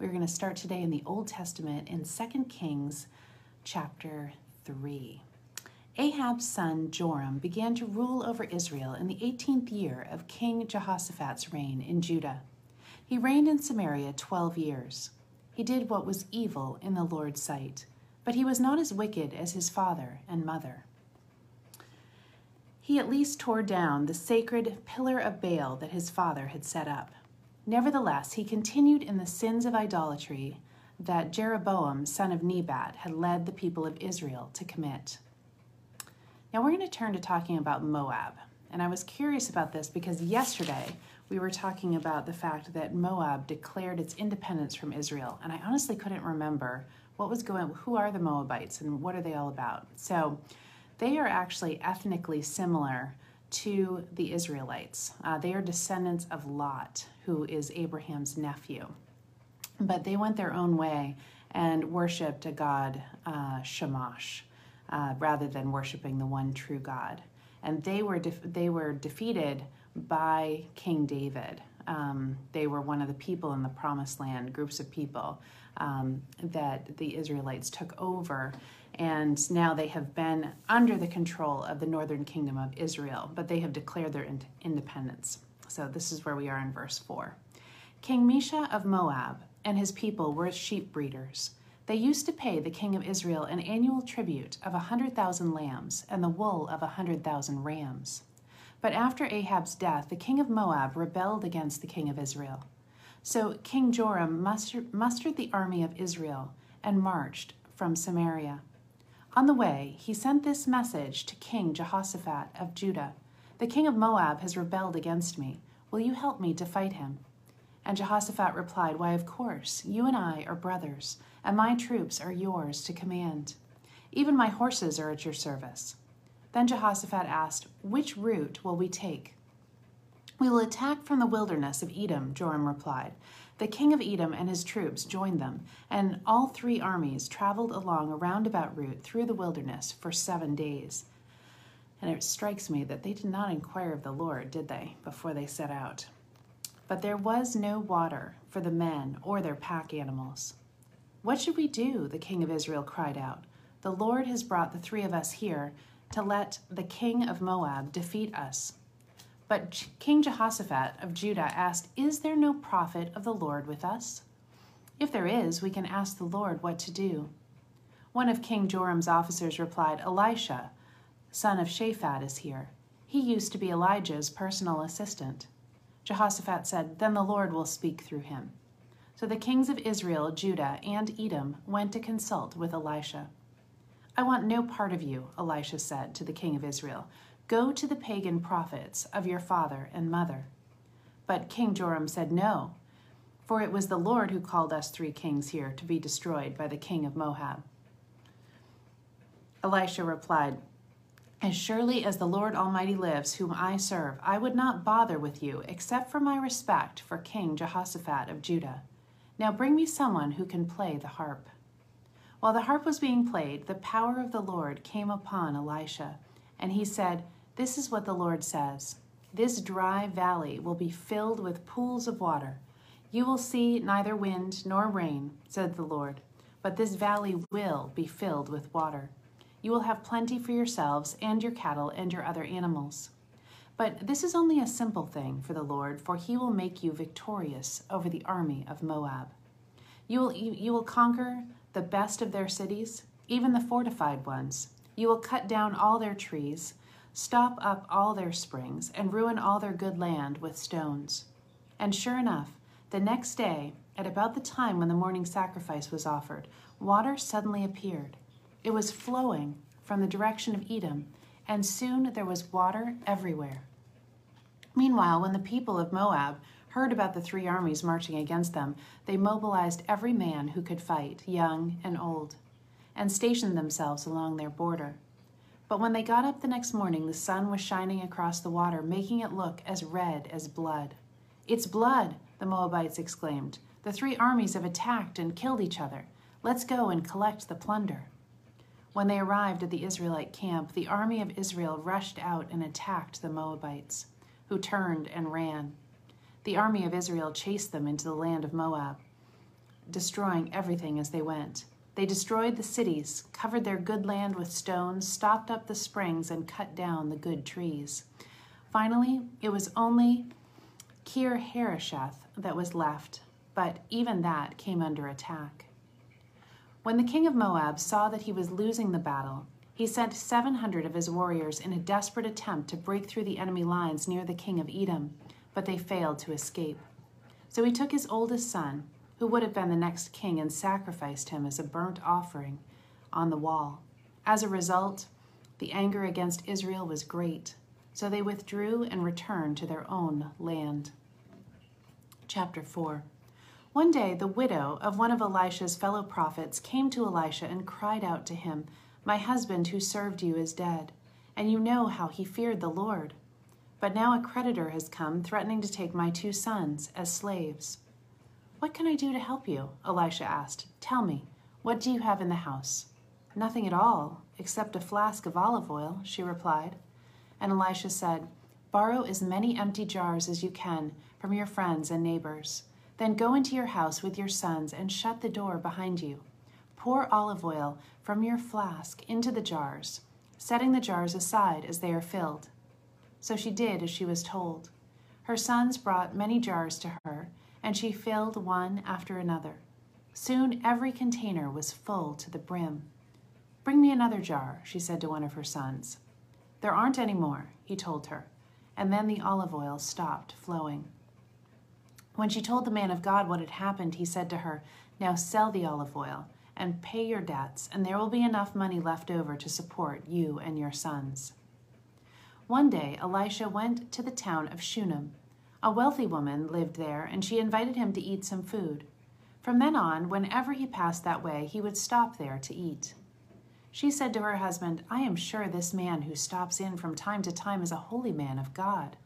We're going to start today in the Old Testament in 2 Kings chapter 3. Ahab's son Joram began to rule over Israel in the 18th year of King Jehoshaphat's reign in Judah. He reigned in Samaria 12 years. He did what was evil in the Lord's sight, but he was not as wicked as his father and mother. He at least tore down the sacred pillar of Baal that his father had set up. Nevertheless, he continued in the sins of idolatry that Jeroboam, son of Nebat, had led the people of Israel to commit. Now we're going to turn to talking about Moab. And I was curious about this because yesterday we were talking about the fact that Moab declared its independence from Israel. And I honestly couldn't remember what was going who are the Moabites and what are they all about. So they are actually ethnically similar to the Israelites. Uh, they are descendants of Lot, who is Abraham's nephew. But they went their own way and worshiped a god, uh, Shamash, uh, rather than worshiping the one true God. And they were def- they were defeated by King David. Um, they were one of the people in the Promised Land, groups of people um, that the Israelites took over and now they have been under the control of the northern kingdom of Israel, but they have declared their in- independence. So this is where we are in verse 4. King Mesha of Moab and his people were sheep breeders. They used to pay the king of Israel an annual tribute of a hundred thousand lambs and the wool of a hundred thousand rams. But after Ahab's death, the king of Moab rebelled against the king of Israel. So King Joram mustered the army of Israel and marched from Samaria. On the way, he sent this message to King Jehoshaphat of Judah The king of Moab has rebelled against me. Will you help me to fight him? And Jehoshaphat replied, Why, of course, you and I are brothers, and my troops are yours to command. Even my horses are at your service. Then Jehoshaphat asked, Which route will we take? We will attack from the wilderness of Edom, Joram replied. The king of Edom and his troops joined them, and all three armies traveled along a roundabout route through the wilderness for seven days. And it strikes me that they did not inquire of the Lord, did they, before they set out? But there was no water for the men or their pack animals. What should we do? The king of Israel cried out. The Lord has brought the three of us here to let the king of Moab defeat us. But King Jehoshaphat of Judah asked, Is there no prophet of the Lord with us? If there is, we can ask the Lord what to do. One of King Joram's officers replied, Elisha, son of Shaphat, is here. He used to be Elijah's personal assistant. Jehoshaphat said, Then the Lord will speak through him. So the kings of Israel, Judah, and Edom went to consult with Elisha. I want no part of you, Elisha said to the king of Israel. Go to the pagan prophets of your father and mother. But King Joram said, No, for it was the Lord who called us three kings here to be destroyed by the king of Moab. Elisha replied, As surely as the Lord Almighty lives, whom I serve, I would not bother with you except for my respect for King Jehoshaphat of Judah. Now bring me someone who can play the harp. While the harp was being played, the power of the Lord came upon Elisha, and he said, this is what the Lord says This dry valley will be filled with pools of water. You will see neither wind nor rain, said the Lord, but this valley will be filled with water. You will have plenty for yourselves and your cattle and your other animals. But this is only a simple thing for the Lord, for he will make you victorious over the army of Moab. You will, you will conquer the best of their cities, even the fortified ones. You will cut down all their trees stop up all their springs, and ruin all their good land with stones. And sure enough, the next day, at about the time when the morning sacrifice was offered, water suddenly appeared. It was flowing from the direction of Edom, and soon there was water everywhere. Meanwhile, when the people of Moab heard about the three armies marching against them, they mobilized every man who could fight, young and old, and stationed themselves along their border. But when they got up the next morning, the sun was shining across the water, making it look as red as blood. It's blood, the Moabites exclaimed. The three armies have attacked and killed each other. Let's go and collect the plunder. When they arrived at the Israelite camp, the army of Israel rushed out and attacked the Moabites, who turned and ran. The army of Israel chased them into the land of Moab, destroying everything as they went. They destroyed the cities, covered their good land with stones, stopped up the springs, and cut down the good trees. Finally, it was only Kir Hareseth that was left, but even that came under attack. When the king of Moab saw that he was losing the battle, he sent 700 of his warriors in a desperate attempt to break through the enemy lines near the king of Edom but they failed to escape. So he took his oldest son, who would have been the next king, and sacrificed him as a burnt offering on the wall. As a result, the anger against Israel was great, so they withdrew and returned to their own land. Chapter 4 One day the widow of one of Elisha's fellow prophets came to Elisha and cried out to him, My husband who served you is dead, and you know how he feared the Lord. But now a creditor has come, threatening to take my two sons as slaves. What can I do to help you? Elisha asked. Tell me, what do you have in the house? Nothing at all, except a flask of olive oil, she replied. And Elisha said, Borrow as many empty jars as you can from your friends and neighbors. Then go into your house with your sons and shut the door behind you. Pour olive oil from your flask into the jars, setting the jars aside as they are filled. So she did as she was told. Her sons brought many jars to her, and she filled one after another. Soon every container was full to the brim. Bring me another jar, she said to one of her sons. There aren't any more, he told her, and then the olive oil stopped flowing. When she told the man of God what had happened, he said to her, Now sell the olive oil and pay your debts, and there will be enough money left over to support you and your sons. One day Elisha went to the town of Shunem. A wealthy woman lived there, and she invited him to eat some food. From then on, whenever he passed that way, he would stop there to eat. She said to her husband, I am sure this man who stops in from time to time is a holy man of God.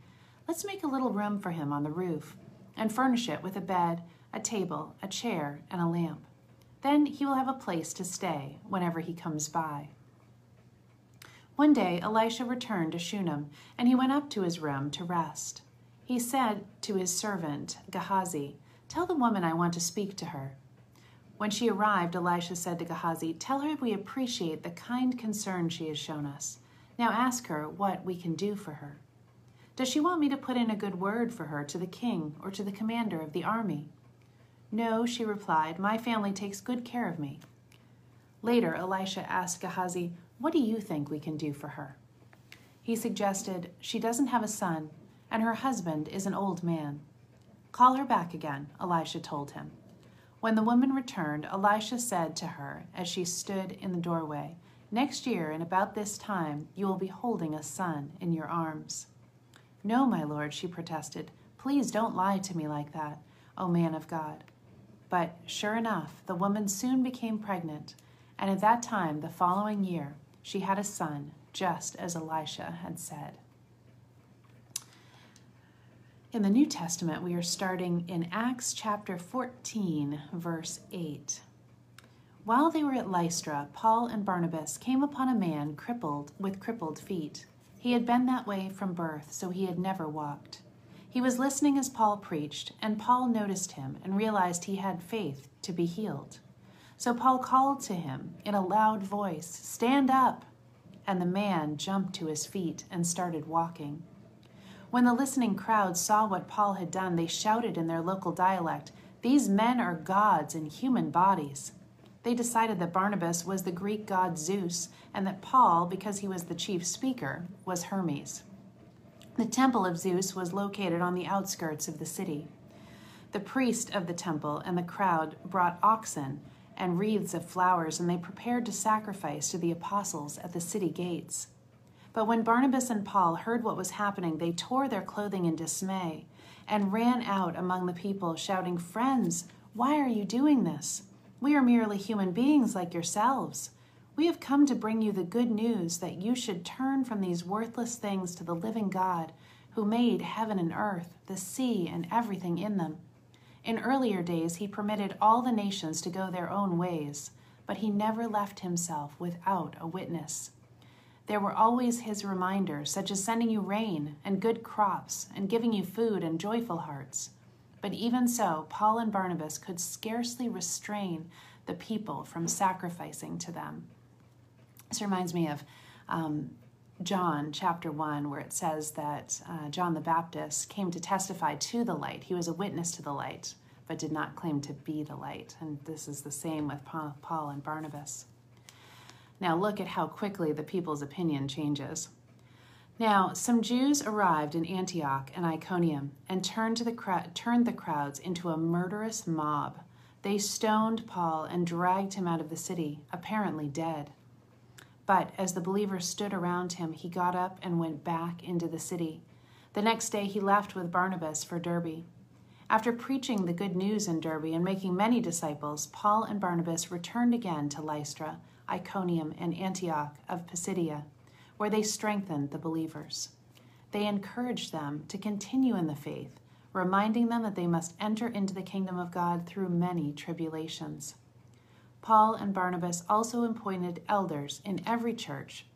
Let's make a little room for him on the roof and furnish it with a bed, a table, a chair, and a lamp. Then he will have a place to stay whenever he comes by. One day Elisha returned to Shunem, and he went up to his room to rest. He said to his servant Gehazi, Tell the woman I want to speak to her. When she arrived, Elisha said to Gehazi, Tell her we appreciate the kind concern she has shown us. Now ask her what we can do for her. Does she want me to put in a good word for her to the king or to the commander of the army? No, she replied, my family takes good care of me. Later, Elisha asked Gehazi, what do you think we can do for her? He suggested, She doesn't have a son, and her husband is an old man. Call her back again, Elisha told him. When the woman returned, Elisha said to her as she stood in the doorway, Next year, and about this time, you will be holding a son in your arms. No, my lord, she protested. Please don't lie to me like that, O man of God. But sure enough, the woman soon became pregnant, and at that time, the following year, she had a son, just as Elisha had said. In the New Testament, we are starting in Acts chapter 14, verse 8. While they were at Lystra, Paul and Barnabas came upon a man crippled with crippled feet. He had been that way from birth, so he had never walked. He was listening as Paul preached, and Paul noticed him and realized he had faith to be healed. So Paul called to him in a loud voice, Stand up! And the man jumped to his feet and started walking. When the listening crowd saw what Paul had done, they shouted in their local dialect, These men are gods in human bodies. They decided that Barnabas was the Greek god Zeus, and that Paul, because he was the chief speaker, was Hermes. The temple of Zeus was located on the outskirts of the city. The priest of the temple and the crowd brought oxen and wreaths of flowers, and they prepared to sacrifice to the apostles at the city gates. But when Barnabas and Paul heard what was happening, they tore their clothing in dismay, and ran out among the people, shouting, Friends, why are you doing this? We are merely human beings like yourselves. We have come to bring you the good news that you should turn from these worthless things to the living God, who made heaven and earth, the sea, and everything in them. In earlier days, he permitted all the nations to go their own ways, but he never left himself without a witness. There were always his reminders, such as sending you rain and good crops and giving you food and joyful hearts. But even so, Paul and Barnabas could scarcely restrain the people from sacrificing to them. This reminds me of um, John chapter 1, where it says that uh, John the Baptist came to testify to the light. He was a witness to the light, but did not claim to be the light. And this is the same with Paul and Barnabas. Now, look at how quickly the people's opinion changes. Now, some Jews arrived in Antioch and Iconium and turned, the, turned the crowds into a murderous mob. They stoned Paul and dragged him out of the city, apparently dead. But as the believers stood around him, he got up and went back into the city. The next day he left with Barnabas for Derbe. After preaching the good news in Derbe and making many disciples, Paul and Barnabas returned again to Lystra, Iconium, and Antioch of Pisidia, where they strengthened the believers. They encouraged them to continue in the faith, reminding them that they must enter into the kingdom of God through many tribulations. Paul and Barnabas also appointed elders in every church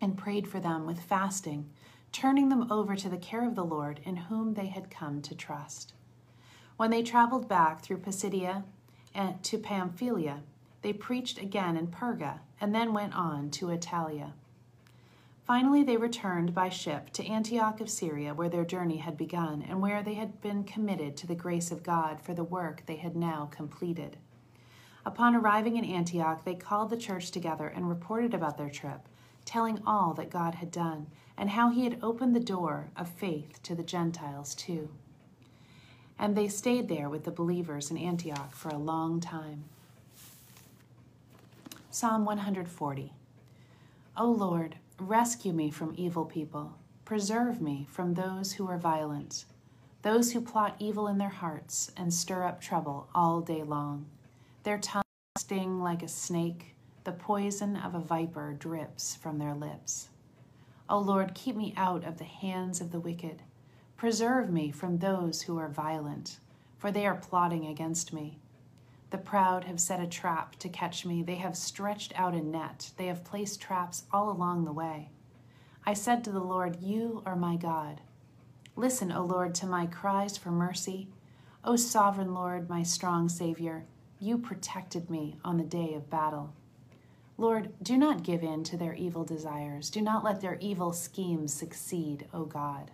and prayed for them with fasting, turning them over to the care of the Lord in whom they had come to trust. When they traveled back through Pisidia and to Pamphylia, they preached again in Perga and then went on to Attalia. Finally, they returned by ship to Antioch of Syria, where their journey had begun and where they had been committed to the grace of God for the work they had now completed. Upon arriving in Antioch, they called the church together and reported about their trip, telling all that God had done and how he had opened the door of faith to the Gentiles too. And they stayed there with the believers in Antioch for a long time. Psalm 140 O Lord, rescue me from evil people, preserve me from those who are violent, those who plot evil in their hearts and stir up trouble all day long. Their tongues sting like a snake, the poison of a viper drips from their lips. O Lord, keep me out of the hands of the wicked. Preserve me from those who are violent, for they are plotting against me. The proud have set a trap to catch me. They have stretched out a net. They have placed traps all along the way. I said to the Lord, You are my God. Listen, O Lord, to my cries for mercy. O sovereign Lord, my strong Savior, you protected me on the day of battle. Lord, do not give in to their evil desires. Do not let their evil schemes succeed, O God.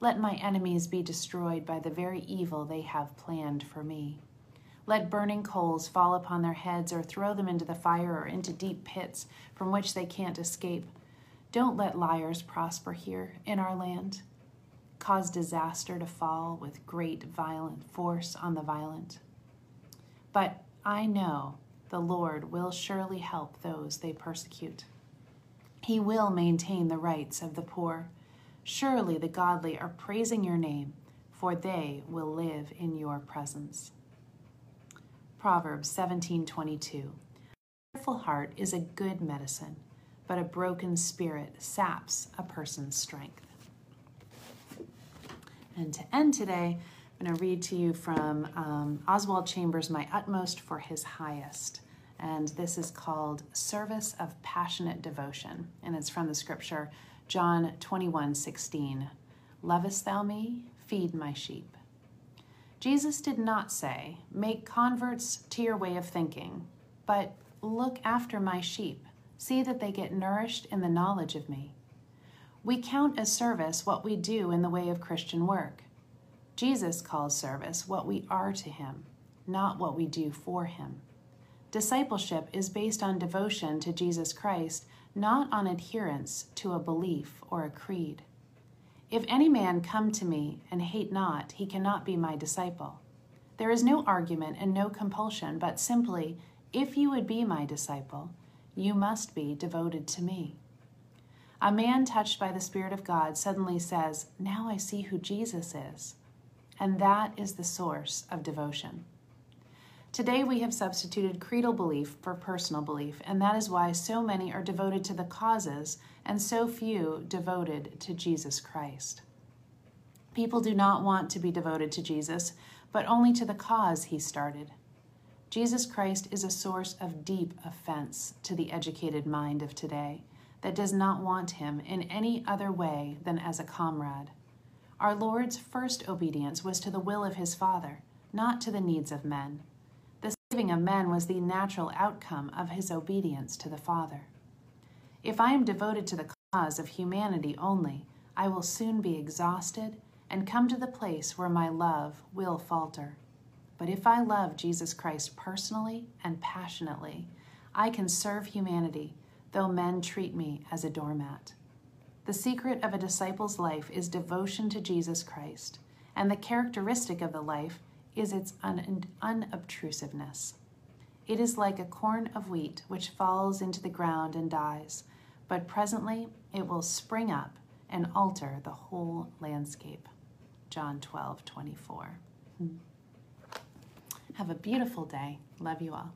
Let my enemies be destroyed by the very evil they have planned for me. Let burning coals fall upon their heads or throw them into the fire or into deep pits from which they can't escape. Don't let liars prosper here in our land. Cause disaster to fall with great violent force on the violent. But I know the Lord will surely help those they persecute. He will maintain the rights of the poor. Surely the godly are praising your name, for they will live in your presence. Proverbs 17:22 A cheerful heart is a good medicine, but a broken spirit saps a person's strength. And to end today, I'm going to read to you from um, Oswald Chambers' My Utmost for His Highest. And this is called Service of Passionate Devotion. And it's from the scripture John 21 16. Lovest thou me? Feed my sheep. Jesus did not say, Make converts to your way of thinking, but look after my sheep. See that they get nourished in the knowledge of me. We count as service what we do in the way of Christian work. Jesus calls service what we are to him, not what we do for him. Discipleship is based on devotion to Jesus Christ, not on adherence to a belief or a creed. If any man come to me and hate not, he cannot be my disciple. There is no argument and no compulsion, but simply, if you would be my disciple, you must be devoted to me. A man touched by the Spirit of God suddenly says, Now I see who Jesus is and that is the source of devotion. Today we have substituted creedal belief for personal belief, and that is why so many are devoted to the causes and so few devoted to Jesus Christ. People do not want to be devoted to Jesus, but only to the cause he started. Jesus Christ is a source of deep offense to the educated mind of today that does not want him in any other way than as a comrade. Our Lord's first obedience was to the will of his Father, not to the needs of men. Saving of men was the natural outcome of his obedience to the Father. If I am devoted to the cause of humanity only, I will soon be exhausted and come to the place where my love will falter. But if I love Jesus Christ personally and passionately, I can serve humanity, though men treat me as a doormat. The secret of a disciple's life is devotion to Jesus Christ, and the characteristic of the life is its un- unobtrusiveness. It is like a corn of wheat which falls into the ground and dies, but presently it will spring up and alter the whole landscape. John 12, 24. Hmm. Have a beautiful day. Love you all.